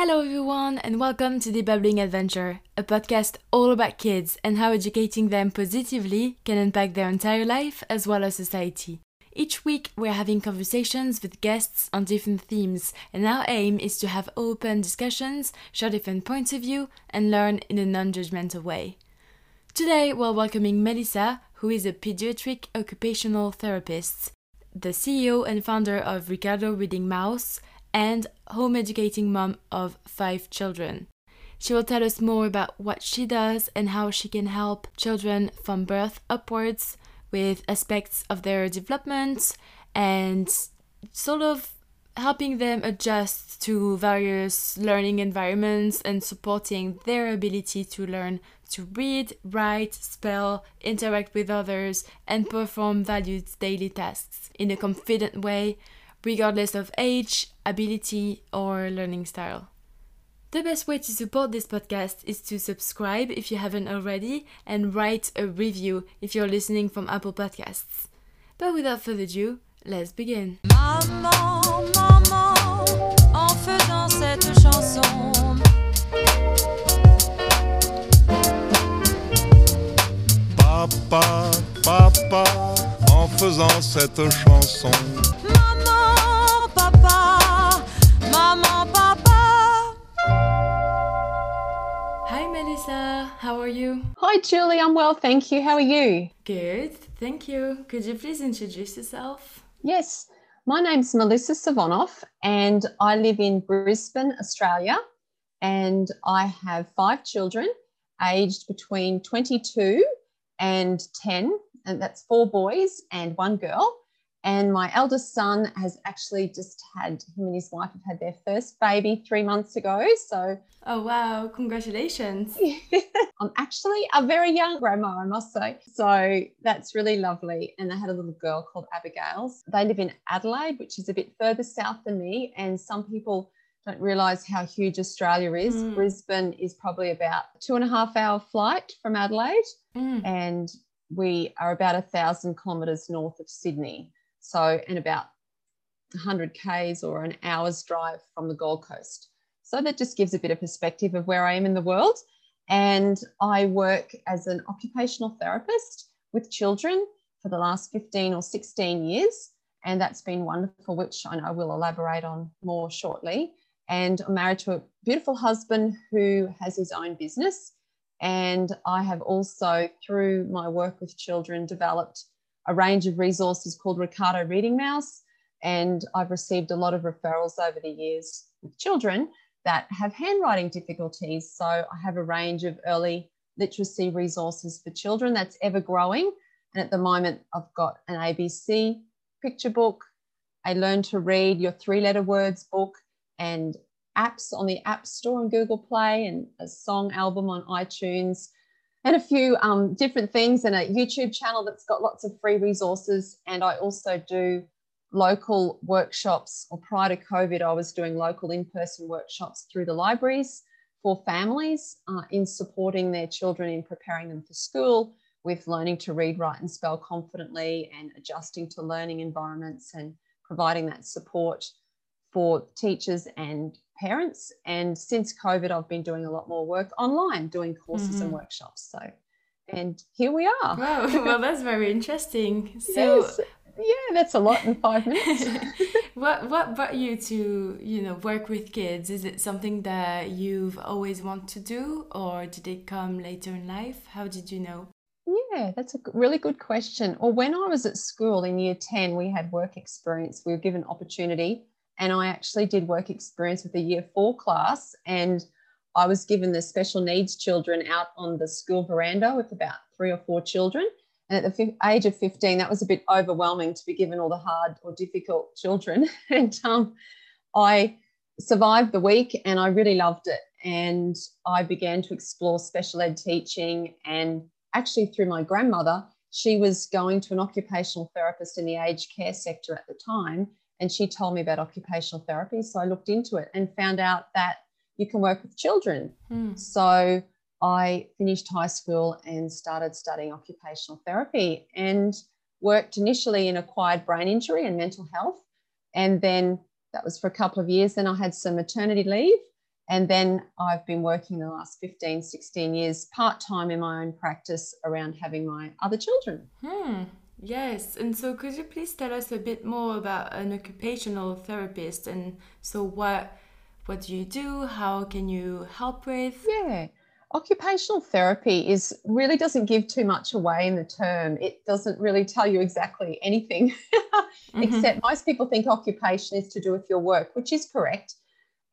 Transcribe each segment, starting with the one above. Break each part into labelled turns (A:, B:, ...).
A: Hello, everyone, and welcome to The Bubbling Adventure, a podcast all about kids and how educating them positively can impact their entire life as well as society. Each week, we're having conversations with guests on different themes, and our aim is to have open discussions, share different points of view, and learn in a non judgmental way. Today, we're welcoming Melissa, who is a pediatric occupational therapist, the CEO and founder of Ricardo Reading Mouse, and home educating mom of five children. She will tell us more about what she does and how she can help children from birth upwards with aspects of their development and sort of helping them adjust to various learning environments and supporting their ability to learn to read, write, spell, interact with others, and perform valued daily tasks in a confident way, regardless of age, ability, or learning style. The best way to support this podcast is to subscribe if you haven't already and write a review if you're listening from Apple Podcasts. But without further ado, let's begin.
B: Maman, maman, en faisant cette chanson.
C: Papa, papa, en faisant cette chanson.
A: Melissa, how are you?
D: Hi, Julie. I'm well, thank you. How are you?
A: Good, thank you. Could you please introduce yourself?
D: Yes, my name's Melissa Savonoff, and I live in Brisbane, Australia. And I have five children aged between 22 and 10, and that's four boys and one girl. And my eldest son has actually just had, him and his wife have had their first baby three months ago. So
A: Oh wow, congratulations.
D: I'm actually a very young grandma, I must say. So that's really lovely. And they had a little girl called Abigail. They live in Adelaide, which is a bit further south than me. And some people don't realize how huge Australia is.
A: Mm.
D: Brisbane is probably about two and a half hour flight from Adelaide.
A: Mm.
D: And we are about a thousand kilometers north of Sydney. So, and about 100 Ks or an hour's drive from the Gold Coast. So that just gives a bit of perspective of where I am in the world. And I work as an occupational therapist with children for the last 15 or 16 years. And that's been wonderful, which I know we'll elaborate on more shortly. And I'm married to a beautiful husband who has his own business. And I have also, through my work with children, developed a range of resources called Ricardo Reading Mouse. And I've received a lot of referrals over the years with children that have handwriting difficulties. So I have a range of early literacy resources for children that's ever growing. And at the moment, I've got an ABC picture book, a Learn to Read Your Three Letter Words book, and apps on the App Store and Google Play, and a song album on iTunes, and a few um, different things, and a YouTube channel that's got lots of free resources. And I also do local workshops, or prior to COVID, I was doing local in person workshops through the libraries for families uh, in supporting their children in preparing them for school with learning to read, write, and spell confidently and adjusting to learning environments and providing that support for teachers and parents. And since COVID, I've been doing a lot more work online, doing courses and mm-hmm. workshops. So, and here we are.
A: Wow, well, that's very interesting. So,
D: yes. Yeah, that's a lot in five minutes.
A: what what brought you to you know work with kids? Is it something that you've always wanted to do, or did it come later in life? How did you know?
D: Yeah, that's a really good question. Or when I was at school in year 10, we had work experience. We were given opportunity, and I actually did work experience with a year four class. And I was given the special needs children out on the school veranda with about three or four children. And at the age of 15, that was a bit overwhelming to be given all the hard or difficult children. and um, I survived the week and I really loved it. And I began to explore special ed teaching. And actually, through my grandmother, she was going to an occupational therapist in the aged care sector at the time. And she told me about occupational therapy. So I looked into it and found out that you can work with children.
A: Mm.
D: So I finished high school and started studying occupational therapy and worked initially in acquired brain injury and mental health. And then that was for a couple of years. Then I had some maternity leave. And then I've been working the last 15, 16 years part time in my own practice around having my other children.
A: Hmm. Yes, and so could you please tell us a bit more about an occupational therapist and so what what do you do? How can you help with?
D: Yeah occupational therapy is really doesn't give too much away in the term it doesn't really tell you exactly anything
A: Mm-hmm.
D: except most people think occupation is to do with your work which is correct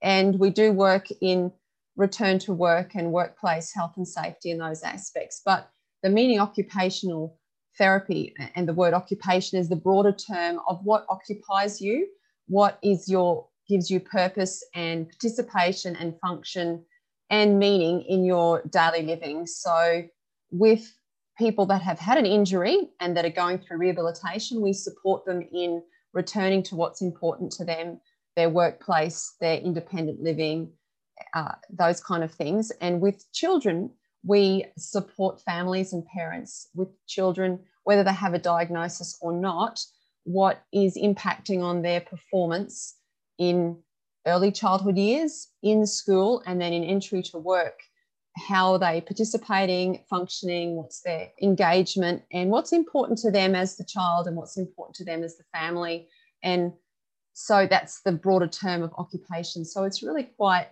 D: and we do work in return to work and workplace health and safety in those aspects but the meaning occupational therapy and the word occupation is the broader term of what occupies you what is your gives you purpose and participation and function and meaning in your daily living. So, with people that have had an injury and that are going through rehabilitation, we support them in returning to what's important to them, their workplace, their independent living, uh, those kind of things. And with children, we support families and parents with children, whether they have a diagnosis or not, what is impacting on their performance in early childhood years in school and then in entry to work. How are they participating functioning what's their engagement and what's important to them as the child and what's important to them as the family. And so that's the broader term of occupation. So it's really quite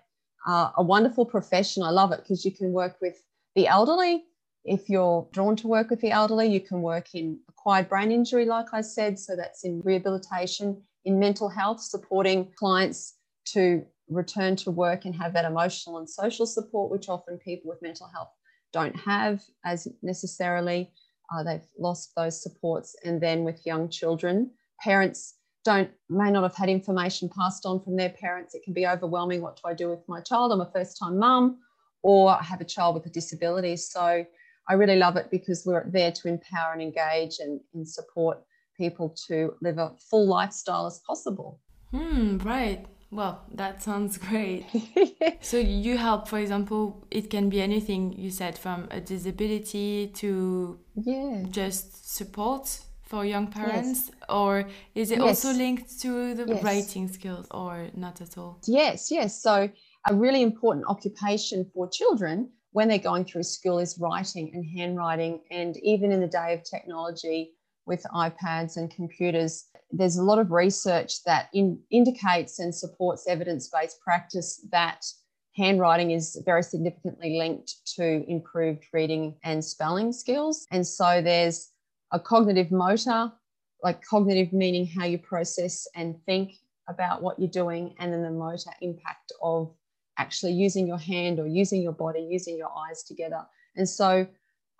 D: uh, a wonderful profession. I love it because you can work with the elderly if you're drawn to work with the elderly you can work in acquired brain injury like i said so that's in rehabilitation in mental health supporting clients to return to work and have that emotional and social support, which often people with mental health don't have as necessarily. Uh, they've lost those supports. And then with young children, parents don't may not have had information passed on from their parents. It can be overwhelming. What do I do with my child? I'm a first time mum, or have a child with a disability. So I really love it because we're there to empower and engage and, and support people to live a full lifestyle as possible.
A: Hmm, right. Well, that sounds great. so you help, for example, it can be anything you said from a disability to
D: yeah.
A: just support for young parents, or is it
D: Yes.
A: also linked to the
D: Yes.
A: writing skills, or not at all?
D: Yes, yes. So, a really important occupation for children when they're going through school is writing and handwriting. And even in the day of technology with iPads and computers, there's a lot of research that in, indicates and supports evidence based practice that handwriting is very significantly linked to improved reading and spelling skills. And so, there's a cognitive motor, like cognitive meaning how you process and think about what you're doing, and then the motor impact of actually using your hand or using your body, using your eyes together. And so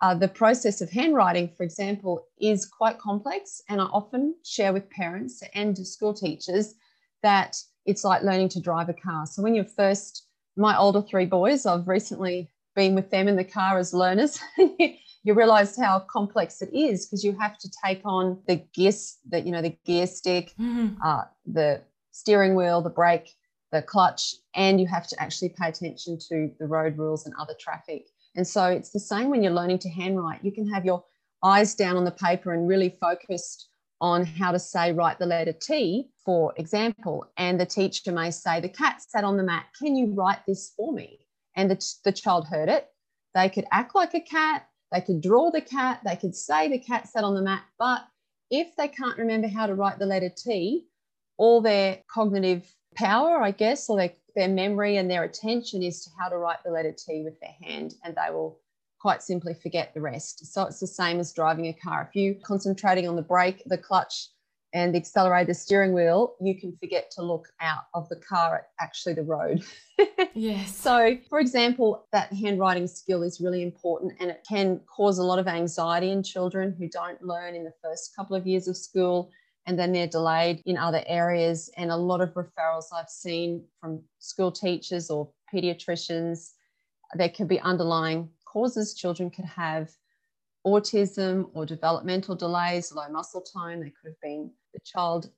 D: uh, the process of handwriting, for example, is quite complex. And I often share with parents and school teachers that it's like learning to drive a car. So when you're first, my older three boys, I've recently been with them in the car as learners. you realize how complex it is because you have to take on the gear, the, you know, the gear stick,
A: Mhm.
D: uh, the steering wheel, the brake, the clutch, and you have to actually pay attention to the road rules and other traffic. And so it's the same when you're learning to handwrite. You can have your eyes down on the paper and really focused on how to say, write the letter T, for example. And the teacher may say, The cat sat on the mat. Can you write this for me? And the, the child heard it. They could act like a cat. they could draw the cat, they could say the cat sat on the mat, but if they can't remember how to write the letter T, all their cognitive power, I guess, or their, their memory and their attention is to how to write the letter T with their hand, and they will quite simply forget the rest. So it's the same as driving a car. If you're concentrating on the brake, the clutch, and the accelerator, the steering wheel, you can forget to look out of the car at actually the road.
A: Yes.
D: So, for example, that handwriting skill is really important and it can cause a lot of anxiety in children who don't learn in the first couple of years of school and then they're delayed in other areas. And a lot of referrals I've seen from school teachers or pediatricians, there could be underlying causes children could have autism or developmental delays, low muscle tone. They could have been the child,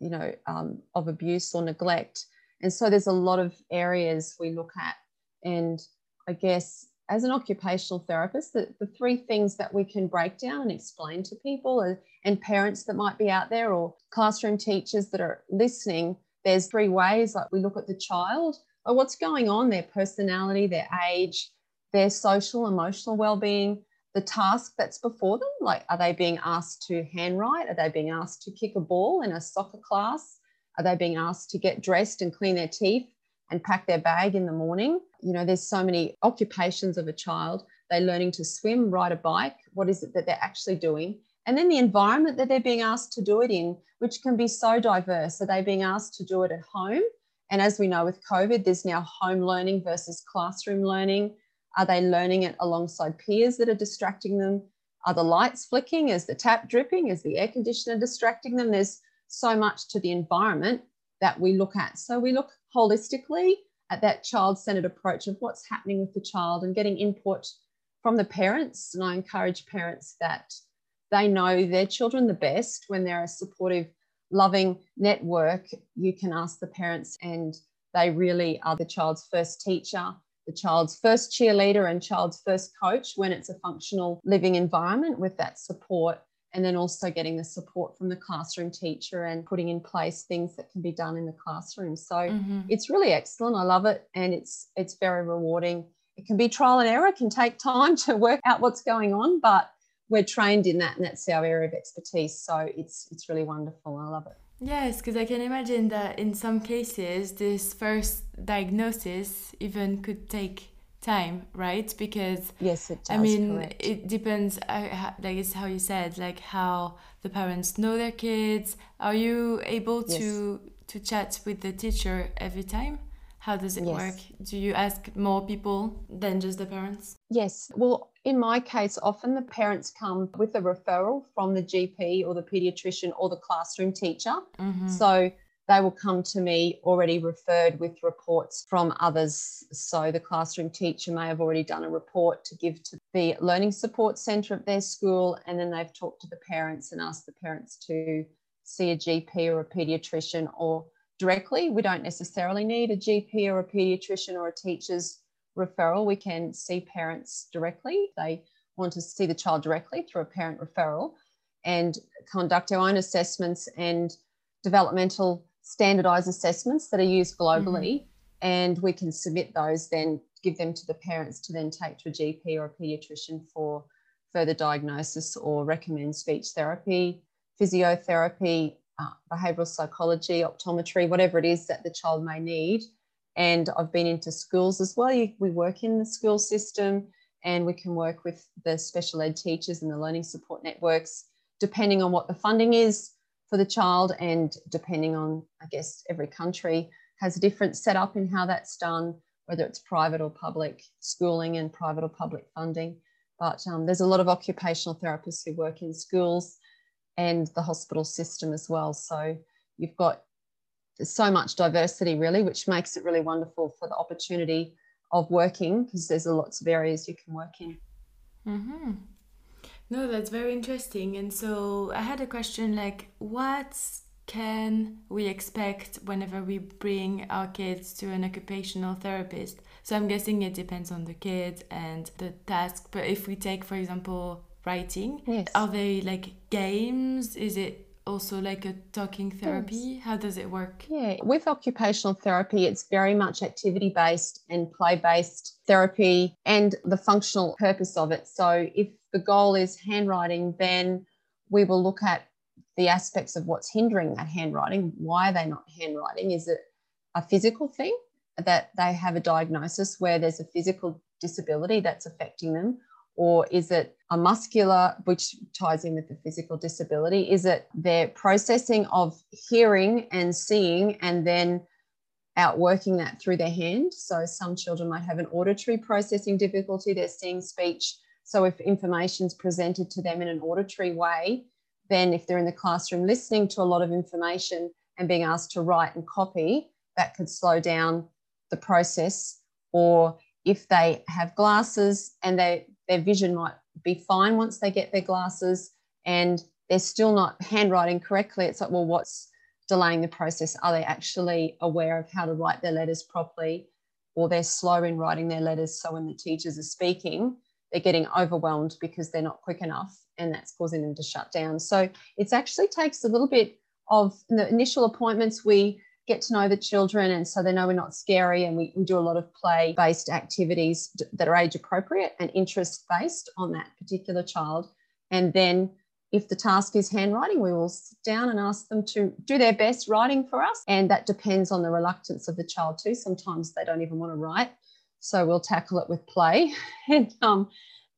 D: you know, um, of abuse or neglect. And so there's a lot of areas we look at. And I guess as an occupational therapist, the, the three things that we can break down and explain to people and, and parents that might be out there or classroom teachers that are listening, there's three ways. Like we look at the child, or what's going on, their personality, their age, their social, emotional well-being, the task that's before them. Like, are they being asked to handwrite? Are they being asked to kick a ball in a soccer class? Are they being asked to get dressed and clean their teeth and pack their bag in the morning? You know, there's so many occupations of a child. They're learning to swim, ride a bike. What is it that they're actually doing? And then the environment that they're being asked to do it in, which can be so diverse. Are they being asked to do it at home? And as we know with COVID, there's now home learning versus classroom learning. Are they learning it alongside peers that are distracting them? Are the lights flicking? Is the tap dripping? Is the air conditioner distracting them? There's so much to the environment that we look at. So we look holistically at that child centered approach of what's happening with the child and getting input from the parents. And I encourage parents that they know their children the best. When they're a supportive, loving network. You can ask the parents, and they really are the child's first teacher, the child's first cheerleader, and child's first coach when it's a functional living environment with that support. And then also getting the support from the classroom teacher and putting in place things that can be done in the classroom. So
A: Mhm.
D: it's really excellent. I love it. And it's it's very rewarding. It can be trial and error. It can take time to work out what's going on but we're trained in that and that's our area of expertise so it's it's really wonderful i love it
A: Yes, because I can imagine that in some cases, this first diagnosis even could take time, right? Because
D: yes it does
A: I mean,
D: correct.
A: it depends. Ho- like it's how you said, like how the parents know their kids. Are you able to to chat with the teacher every time? How does it
D: Yes.
A: work? Do you ask more people than just the parents?
D: Yes. Well, in my case, often the parents come with a referral from the GP or the pediatrician or the classroom teacher.
A: Mm-hmm.
D: So they will come to me already referred with reports from others. So the classroom teacher may have already done a report to give to the learning support centre of their school, and then they've talked to the parents and asked the parents to see a GP or a pediatrician or directly. We don't necessarily need a GP or a pediatrician or a teacher's referral. We can see parents directly. They want to see the child directly through a parent referral and conduct our own assessments and developmental standardized assessments that are used globally. Mm-hmm. And we can submit those, then give them to the parents to then take to a GP or a pediatrician for further diagnosis or recommend speech therapy, physiotherapy, uh, behavioral psychology, optometry, whatever it is that the child may need. And I've been into schools as well. We work in the school system and we can work with the special ed teachers and the learning support networks, depending on what the funding is for the child and depending on, I guess, every country has a different setup in how that's done, whether it's private or public schooling and private or public funding. But um, there's a lot of occupational therapists who work in schools and the hospital system as well. So you've got so much diversity really, which makes it really wonderful for the opportunity of working because there's lots of areas you can work in.
A: Mm-hmm. No, that's very interesting. And so I had a question like, what can we expect whenever we bring our kids to an occupational therapist? So I'm guessing it depends on the kid and the task. But if we take, for example, writing,
D: Yes.
A: are they like games? Is it also like a talking therapy? How does it work?
D: Yeah, with occupational therapy, it's very much activity based and play based therapy and the functional purpose of it. So, if the goal is handwriting, then we will look at the aspects of what's hindering that handwriting. Why are they not handwriting? Is it a physical thing that they have a diagnosis where there's a physical disability that's affecting them? Or is it a muscular, which ties in with the physical disability? Is it their processing of hearing and seeing and then outworking that through their hand? So some children might have an auditory processing difficulty, they're seeing speech. So if information is presented to them in an auditory way, then if they're in the classroom listening to a lot of information and being asked to write and copy, that could slow down the process. Or if they have glasses and they, their vision might be fine once they get their glasses and they're still not handwriting correctly, it's like, well, what's delaying the process? Are they actually aware of how to write their letters properly? Or they're slow in writing their letters. So when the teachers are speaking, they're getting overwhelmed because they're not quick enough and that's causing them to shut down. So it actually takes a little bit of the initial appointments. We get to know the children and so they know we're not scary and we, we do a lot of play based activities that are age appropriate and interest based on that particular child. And then if the task is handwriting, we will sit down and ask them to do their best writing for us. And that depends on the reluctance of the child too. Sometimes they don't even want to write. So we'll tackle it with play and um,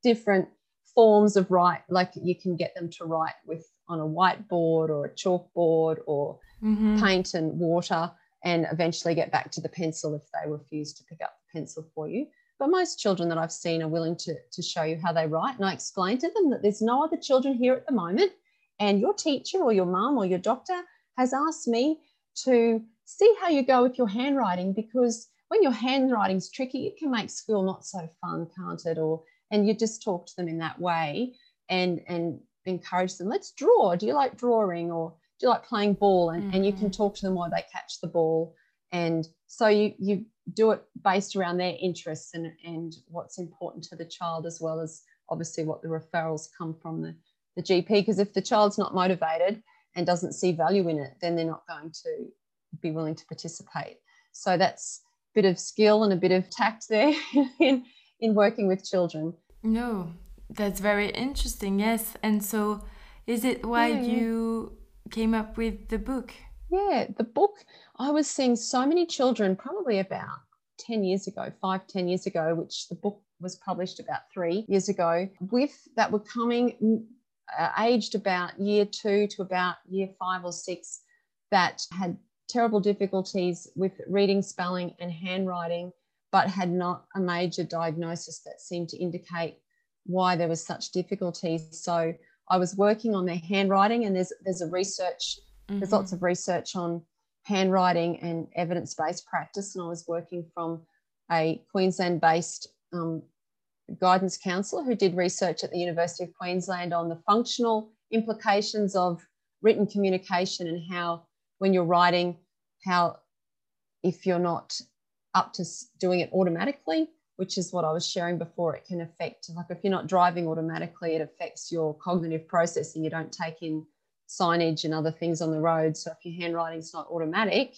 D: different forms of write, like you can get them to write with on a whiteboard or a chalkboard or
A: Mhm.
D: paint and water, and eventually get back to the pencil if they refuse to pick up the pencil for you. But most children that I've seen are willing to, to show you how they write. And I explain to them that there's no other children here at the moment. And your teacher or your mum or your doctor has asked me to see how you go with your handwriting because when your handwriting's tricky, it can make school not so fun, can't it? Or and you just talk to them in that way and and encourage them. Let's draw. Do you like drawing or you like playing ball? And, and you can mm. talk to them while they catch the ball. And so you you do it based around their interests and, and what's important to the child as well as obviously what the referrals come from the, the GP. Because if the child's not motivated and doesn't see value in it, then they're not going to be willing to participate. So that's a bit of skill and a bit of tact there in, in working with children.
A: No, that's very interesting. Yes. And so, is it why
D: yeah.
A: you came up with the book?
D: Yeah, the book, I was seeing so many children, probably about 10 years ago, five, 10 years ago, which the book was published about three years ago, with that were coming mm, uh, aged about year two to about year five or six that had terrible difficulties with reading, spelling, and handwriting, but had not a major diagnosis that seemed to indicate why there was such difficulties. So I was working on their handwriting, and there's there's a research there's lots of research on handwriting and evidence based practice, and I was working from a Queensland based um, guidance counselor who did research at the University of Queensland on the functional implications of written communication and how, when you're writing, how if you're not up to doing it automatically, which is what I was sharing before, it can affect, like if you're not driving automatically, it affects your cognitive processing. You don't take in signage and other things on the road. So if your handwriting's not automatic,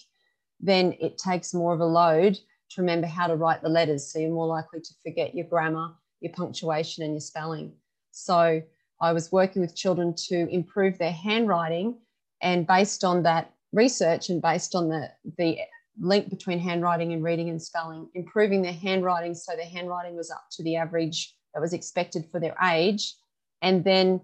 D: then it takes more of a load to remember how to write the letters. So you're more likely to forget your grammar, your punctuation, and your spelling. So I was working with children to improve their handwriting. And based on that research and based on the, the link between handwriting and reading and spelling, improving their handwriting so their handwriting was up to the average that was expected for their age. And then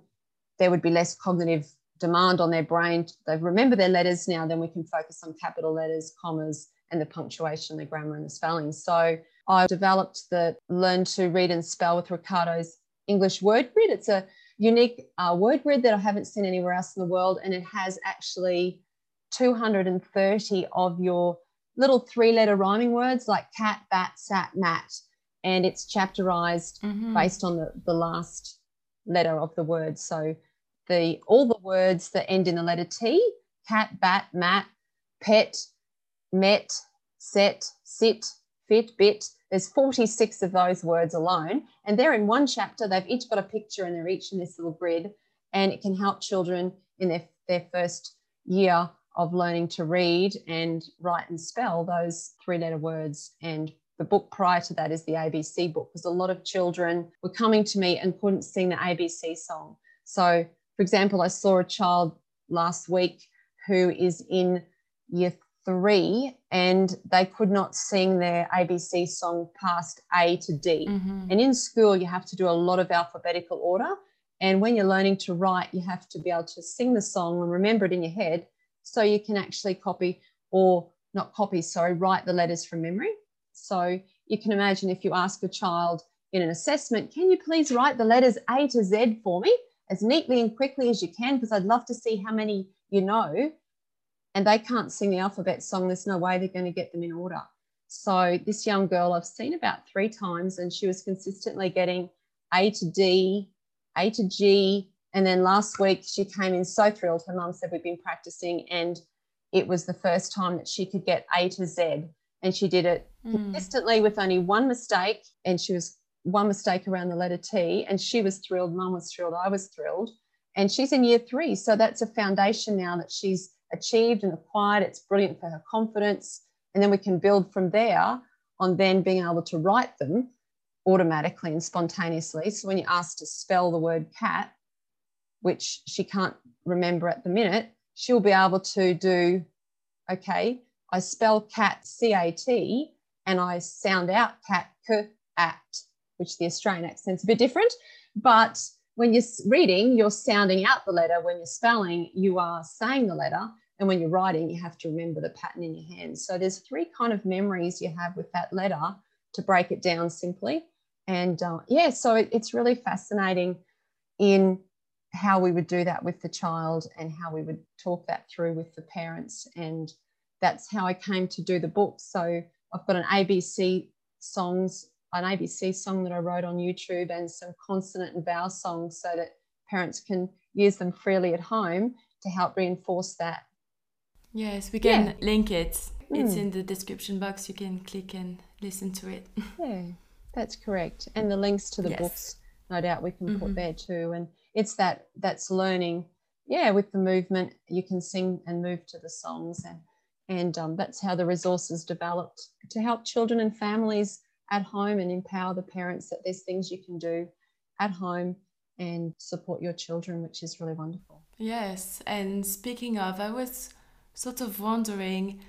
D: there would be less cognitive demand on their brain. They remember their letters now, then we can focus on capital letters, commas, and the punctuation, the grammar, and the spelling. So I developed the Learn to Read and Spell with Ricardo's English word grid. It's a unique uh, word grid that I haven't seen anywhere else in the world, and it has actually 230 of your little three letter rhyming words like cat, bat, sat, mat. And it's chapterized
A: Mhm.
D: based on the, the last letter of the word. So the all the words that end in the letter T, cat, bat, mat, pet, met, set, sit, fit, bit. There's 46 of those words alone. And they're in one chapter. They've each got a picture and they're each in this little grid. And it can help children in their their first year of learning to read and write and spell those three letter words. And the book prior to that is the ABC book, because a lot of children were coming to me and couldn't sing the ABC song. So, for example, I saw a child last week who is in year three and they could not sing their ABC song past A to D.
A: Mhm.
D: And in school, you have to do a lot of alphabetical order. And when you're learning to write, you have to be able to sing the song and remember it in your head so you can actually copy or not copy, sorry, write the letters from memory. So you can imagine if you ask a child in an assessment, can you please write the letters A to Z for me as neatly and quickly as you can? Because I'd love to see how many you know. And they can't sing the alphabet song, there's no way they're going to get them in order. So this young girl I've seen about three times, and she was consistently getting A to D, A to G. And then last week she came in so thrilled. Her mum said we've been practicing, and it was the first time that she could get A to Z. And she did it
A: Mm.
D: consistently with only one mistake. And she was one mistake around the letter T. And she was thrilled. Mum was thrilled. I was thrilled. And she's in year three. So that's a foundation now that she's achieved and acquired. It's brilliant for her confidence. And then we can build from there on then being able to write them automatically and spontaneously. So when you ask to spell the word cat, which she can't remember at the minute, she'll be able to do, okay, I spell cat C A T and I sound out cat k at, which the Australian accent's a bit different. But when you're reading, you're sounding out the letter. When you're spelling, you are saying the letter. And when you're writing, you have to remember the pattern in your hands. So there's three kind of memories you have with that letter to break it down simply. And uh, yeah, so it, it's really fascinating in how we would do that with the child and how we would talk that through with the parents. And that's how I came to do the book. So I've got an ABC songs, an ABC song that I wrote on YouTube and some consonant and vowel songs so that parents can use them freely at home to help reinforce that.
A: Yes, we can
D: Yeah.
A: link it. It's
D: Mm.
A: in the description box. You can click and listen to it.
D: Yeah, that's correct. And the links to the
A: Yes.
D: books, no doubt we can
A: Mhm.
D: put there too. And it's that that's learning. Yeah, with the movement, you can sing and move to the songs, and and um, that's how the resources developed to help children and families at home and empower the parents that there's things you can do at home and support your children, which is really wonderful.
A: Yes, and speaking of, I was sort of wondering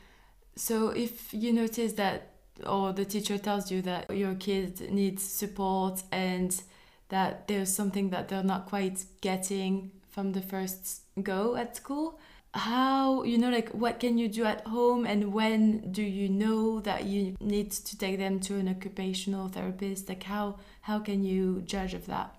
A: so if you notice that, or the teacher tells you that your kid needs support and that there's something that they're not quite getting from the first go at school, how, you know, like what can you do at home and when do you know that you need to take them to an occupational therapist? Like how, how can you judge of that?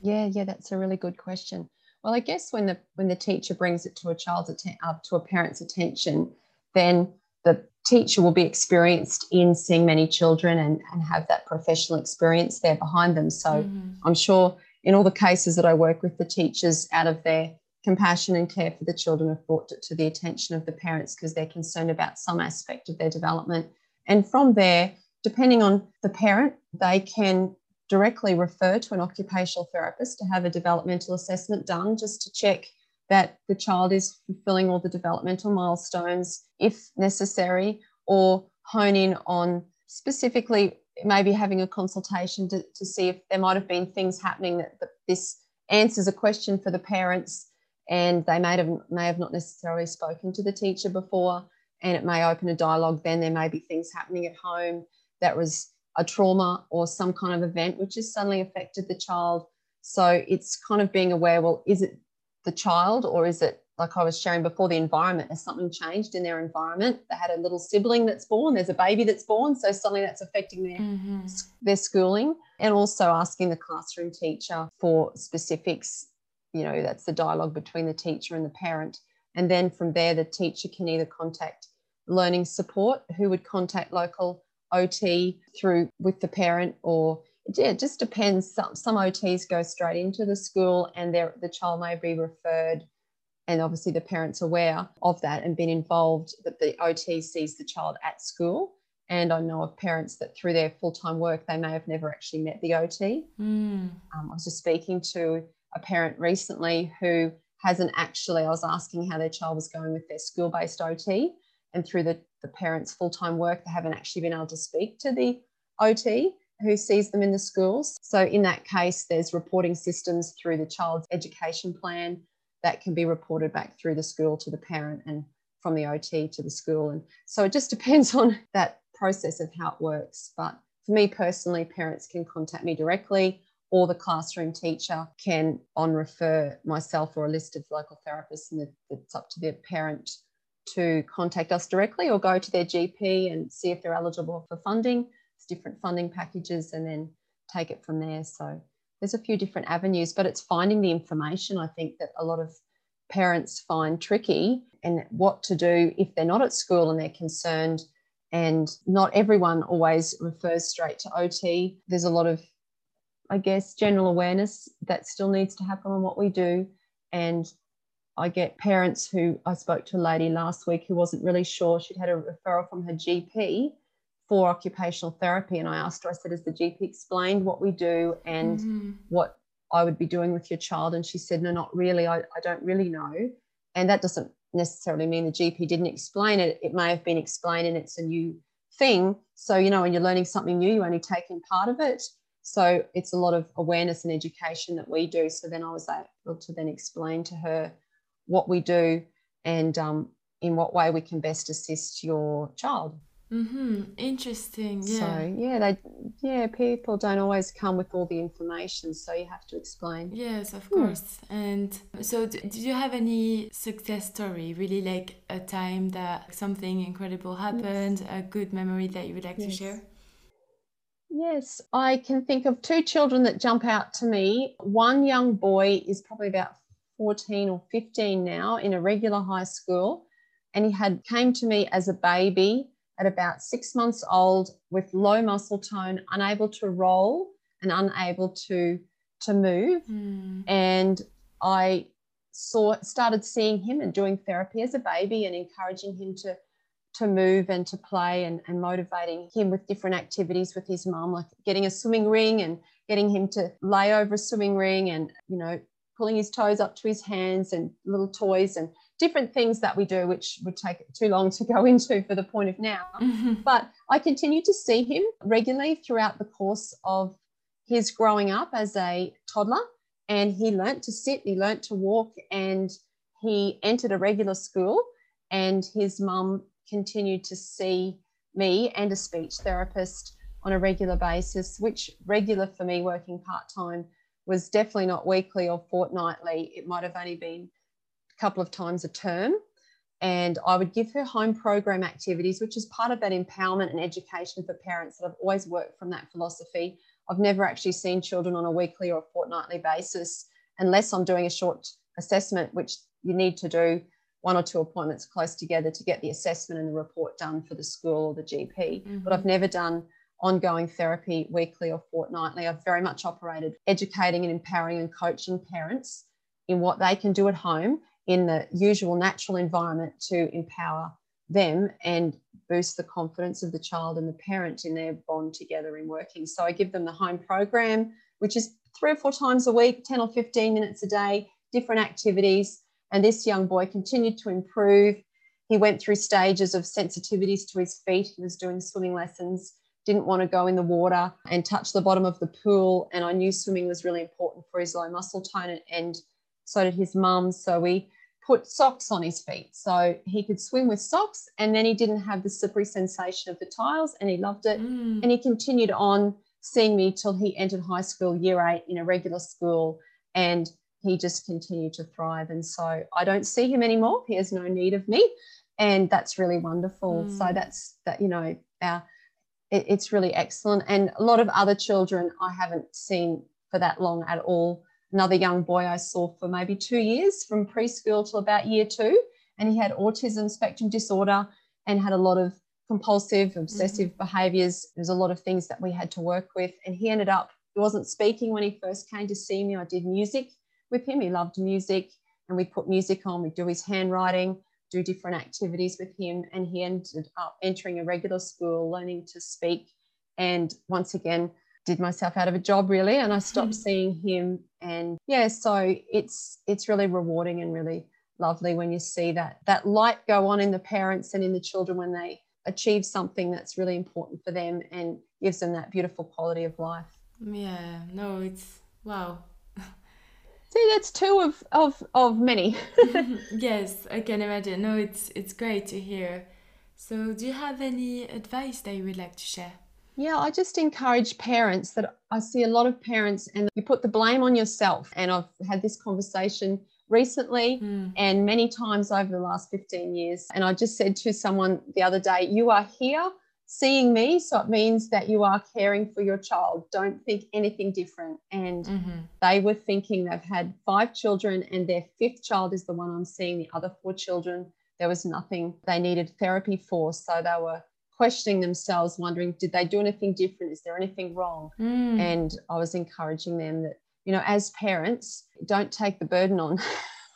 D: Yeah, yeah, that's a really good question. Well, I guess when the when the teacher brings it to a child's atten- uh, to a parent's attention, then the teacher will be experienced in seeing many children and, and have that professional experience there behind them. So
A: Mhm.
D: I'm sure in all the cases that I work with, the teachers out of their compassion and care for the children have brought it to the attention of the parents because they're concerned about some aspect of their development. And from there, depending on the parent, they can directly refer to an occupational therapist to have a developmental assessment done just to check that the child is fulfilling all the developmental milestones if necessary, or hone in on specifically maybe having a consultation to, to see if there might have been things happening that, that this answers a question for the parents and they may have may have not necessarily spoken to the teacher before and it may open a dialogue then there may be things happening at home that was a trauma or some kind of event which has suddenly affected the child. So it's kind of being aware well is it the child or is it like I was sharing before the environment? Has something changed in their environment? They had a little sibling that's born there's a baby that's born so suddenly that's affecting their
A: Mhm.
D: their schooling and also asking the classroom teacher for specifics you know that's the dialogue between the teacher and the parent. And then from there the teacher can either contact learning support who would contact local ot through with the parent or yeah, it just depends some, some ots go straight into the school and the child may be referred and obviously the parents aware of that and been involved that the ot sees the child at school and I know of parents that through their full time work, they may have never actually met the OT.
A: Mm.
D: Um, I was just speaking to a parent recently who hasn't actually, I was asking how their child was going with their school based OT, and through the, the parents' full time work, they haven't actually been able to speak to the OT who sees them in the schools. So, in that case, there's reporting systems through the child's education plan that can be reported back through the school to the parent and from the OT to the school. And so it just depends on that process of how it works. But for me personally, parents can contact me directly or the classroom teacher can on refer myself or a list of local therapists and it's up to the parent to contact us directly or go to their GP and see if they're eligible for funding. Different funding packages and then take it from there. So there's a few different avenues, but it's finding the information I think that a lot of parents find tricky and what to do if they're not at school and they're concerned. And not everyone always refers straight to OT. There's a lot of, I guess, general awareness that still needs to happen on what we do. And I get parents who I spoke to a lady last week who wasn't really sure. She'd had a referral from her GP for occupational therapy. And I asked her, I said, Has the GP explained what we do and mm-hmm. what I would be doing with your child? And she said, No, not really. I, I don't really know. And that doesn't necessarily mean the GP didn't explain it. It may have been explained and it's a new thing. So, you know, when you're learning something new, you only take in part of it. So it's a lot of awareness and education that we do. So then I was able to then explain to her what we do and um, in what way we can best assist your child.
A: Mm-hmm. Interesting. Yeah.
D: So yeah, they yeah people don't always come with all the information, so you have to explain.
A: Yes, of course. Hmm. And so, did you have any success story? Really, like a time that something incredible happened, yes. a good memory that you would like yes. to share?
D: Yes, I can think of two children that jump out to me. One young boy is probably about 14 or 15 now in a regular high school, and he had came to me as a baby at about six months old with low muscle tone, unable to roll and unable to to move. Mm. And I saw started seeing him and doing therapy as a baby and encouraging him to to move and to play and, and motivating him with different activities with his mum, like getting a swimming ring and getting him to lay over a swimming ring and, you know, pulling his toes up to his hands and little toys and different things that we do, which would take too long to go into for the point of now. Mm-hmm. But I continued to see him regularly throughout the course of his growing up as a toddler. And he learnt to sit, he learnt to walk, and he entered a regular school. And his mum continued to see me and a speech therapist on a regular basis, which regular for me working part time was definitely not weekly or fortnightly. It might have only been couple of times a term. And I would give her home program activities, which is part of that empowerment and education for parents that I've always worked from that philosophy. I've never actually seen children on a weekly or a fortnightly basis unless I'm doing a short assessment, which you need to do one or two appointments close together to get the assessment and the report done for the school or the GP. Mm-hmm. But I've never done ongoing therapy weekly or fortnightly. I've very much operated educating and empowering and coaching parents in what they can do at home in the usual natural environment to empower them and boost the confidence of the child and the parent in their bond together in working. So I give them the home program, which is three or four times a week, 10 or 15 minutes a day, different activities. And this young boy continued to improve. He went through stages of sensitivities to his feet. He was doing swimming lessons, didn't want to go in the water and touch the bottom of the pool. And I knew swimming was really important for his low muscle tone, and so did his mum. So we put socks on his feet. So he could swim with socks and then he didn't have the slippery sensation of the tiles and he loved it. Mm. and he continued on seeing me till he entered high school year eight in a regular school and he just continued to thrive. And so i don't see him anymore. He has no need of me and that's really wonderful. Mm. so that's that you know our it, it's really excellent. And a lot of other children i haven't seen for that long at all another young boy I saw for maybe two years from preschool till about year two. And he had autism spectrum disorder and had a lot of compulsive, obsessive mm-hmm. behaviors. There's a lot of things that we had to work with. And he ended up, he wasn't speaking when he first came to see me. I did music with him. He loved music. And we put music on, we do his handwriting, do different activities with him. And he ended up entering a regular school, learning to speak. And once again, did myself out of a job really and I stopped mm. seeing him and yeah so it's it's really rewarding and really lovely when you see that that light go on in the parents and in the children when they achieve something that's really important for them and gives them that beautiful quality of life.
A: Yeah, no, it's wow.
D: See, that's two of of of many.
A: yes, I can imagine. No, it's it's great to hear. So, do you have any advice that you would like to share?
D: Yeah, I just encourage parents that I see a lot of parents and you put the blame on yourself. And I've had this conversation recently
A: Mm.
D: and many times over the last 15 years. And I just said to someone the other day, You are here seeing me. So it means that you are caring for your child. Don't think anything different. And
A: Mm-hmm.
D: they were thinking they've had five children and their fifth child is the one I'm seeing, the other four children. There was nothing they needed therapy for. So they were questioning themselves, wondering, did they do anything different? Is there anything wrong?
A: Mm.
D: And I was encouraging them that, you know, as parents, don't take the burden on.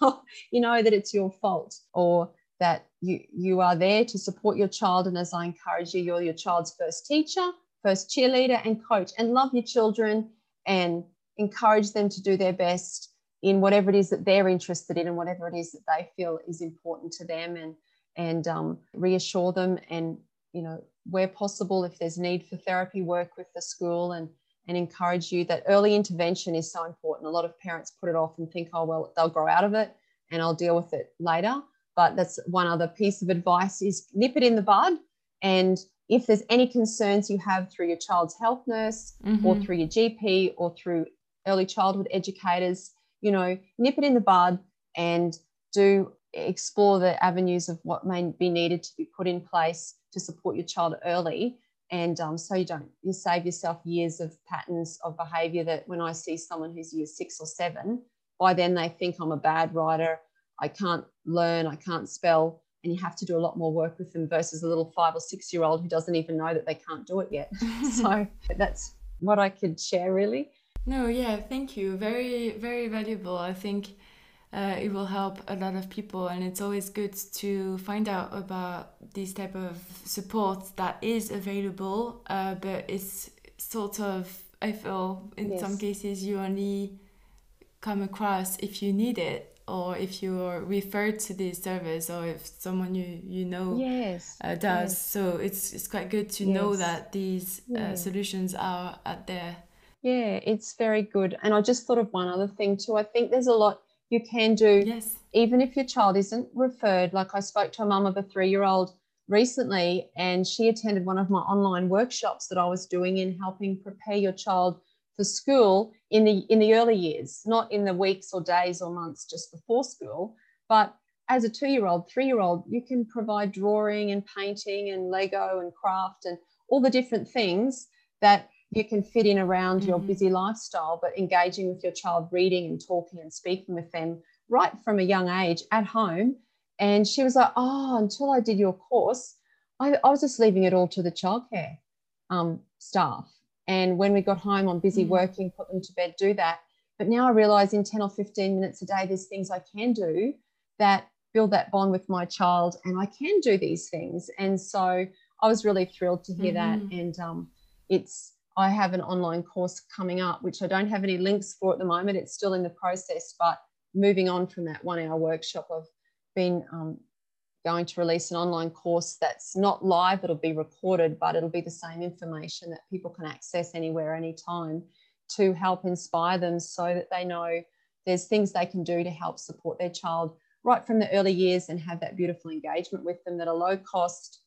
D: you know that it's your fault or that you you are there to support your child and as I encourage you, you're your child's first teacher, first cheerleader and coach and love your children and encourage them to do their best in whatever it is that they're interested in and whatever it is that they feel is important to them and and um, reassure them and you know where possible if there's need for therapy work with the school and and encourage you that early intervention is so important. A lot of parents put it off and think oh well they'll grow out of it and i'll deal with it later. But that's one other piece of advice is nip it in the bud. And if there's any concerns you have through your child's health nurse or
A: Mhm.
D: through your gp or through early childhood educators you know nip it in the bud and do explore the avenues of what may be needed to be put in place to support your child early and um, so you don't you save yourself years of patterns of behavior that when i see someone who's year six or seven by then they think i'm a bad writer i can't learn i can't spell and you have to do a lot more work with them versus a little five or six year old who doesn't even know that they can't do it yet so that's what i could share really
A: No, yeah, thank you. Very, very valuable. I think uh, it will help a lot of people, and it's always good to find out about these type of support that is available. Uh, but it's sort of, I feel, in some cases, you only come across if you need it, or if you're referred to this service, or if someone you you know
D: yes
A: uh, does.
D: yes.
A: So it's it's quite good to know that these
D: Yeah.
A: uh, solutions are out there.
D: Yeah, it's very good. And I just thought of one other thing too. I think there's a lot you can do,
A: Yes.
D: even if your child isn't referred. Like I spoke to a mum of a three year old recently, and she attended one of my online workshops that I was doing in helping prepare your child for school in the in the early years, not in the weeks or days or months just before school, but as a two year old, three year old, you can provide drawing and painting and Lego and craft and all the different things that you can fit in around your
A: Mhm.
D: busy lifestyle, but engaging with your child, reading and talking and speaking with them right from a young age at home. And she was like, Oh, until I did your course, I, I was just leaving it all to the childcare um, staff. And when we got home, I'm busy
A: Mhm.
D: working, put them to bed, do that. But now I realize in 10 or 15 minutes a day, there's things I can do that build that bond with my child and I can do these things. And so I was really thrilled to hear
A: Mhm.
D: that. And um, it's, I have an online course coming up, which I don't have any links for at the moment. It's still in the process, but moving on from that one hour workshop, I've been um, going to release an online course that's not live, it'll be recorded, but it'll be the same information that people can access anywhere, anytime to help inspire them so that they know there's things they can do to help support their child right from the early years and have that beautiful engagement with them that are low cost,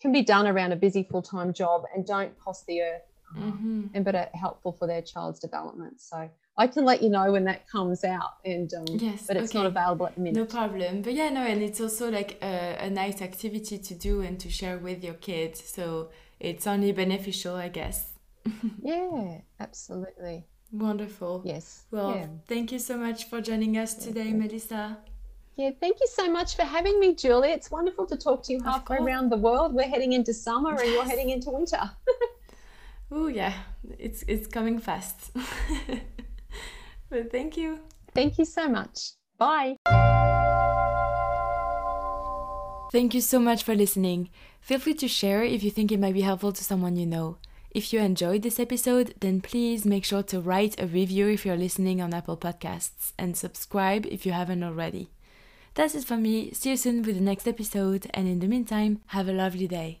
D: can be done around a busy full time job and don't cost the earth.
A: Hmm
D: And but are helpful for their child's development. So I can let you know when that comes out, and um,
A: Yes,
D: but it's not available at the minute.
A: No problem. But yeah, no, and it's also like a, a nice activity to do and to share with your kids. So it's only beneficial, I guess.
D: Yeah, absolutely.
A: Wonderful.
D: Yes.
A: Well,
D: yeah.
A: thank you so much for joining us today, Melissa.
D: Yeah, thank you so much for having me, Julie. It's wonderful to talk to you halfway around the world. We're heading into summer and you're heading into winter.
A: Oh yeah, it's it's coming fast. but thank you.
D: Thank you so much. Bye.
A: Thank you so much for listening. Feel free to share if you think it might be helpful to someone you know. If you enjoyed this episode, then please make sure to write a review if you're listening on Apple Podcasts and subscribe if you haven't already. That's it for me. See you soon with the next episode, and in the meantime, have a lovely day.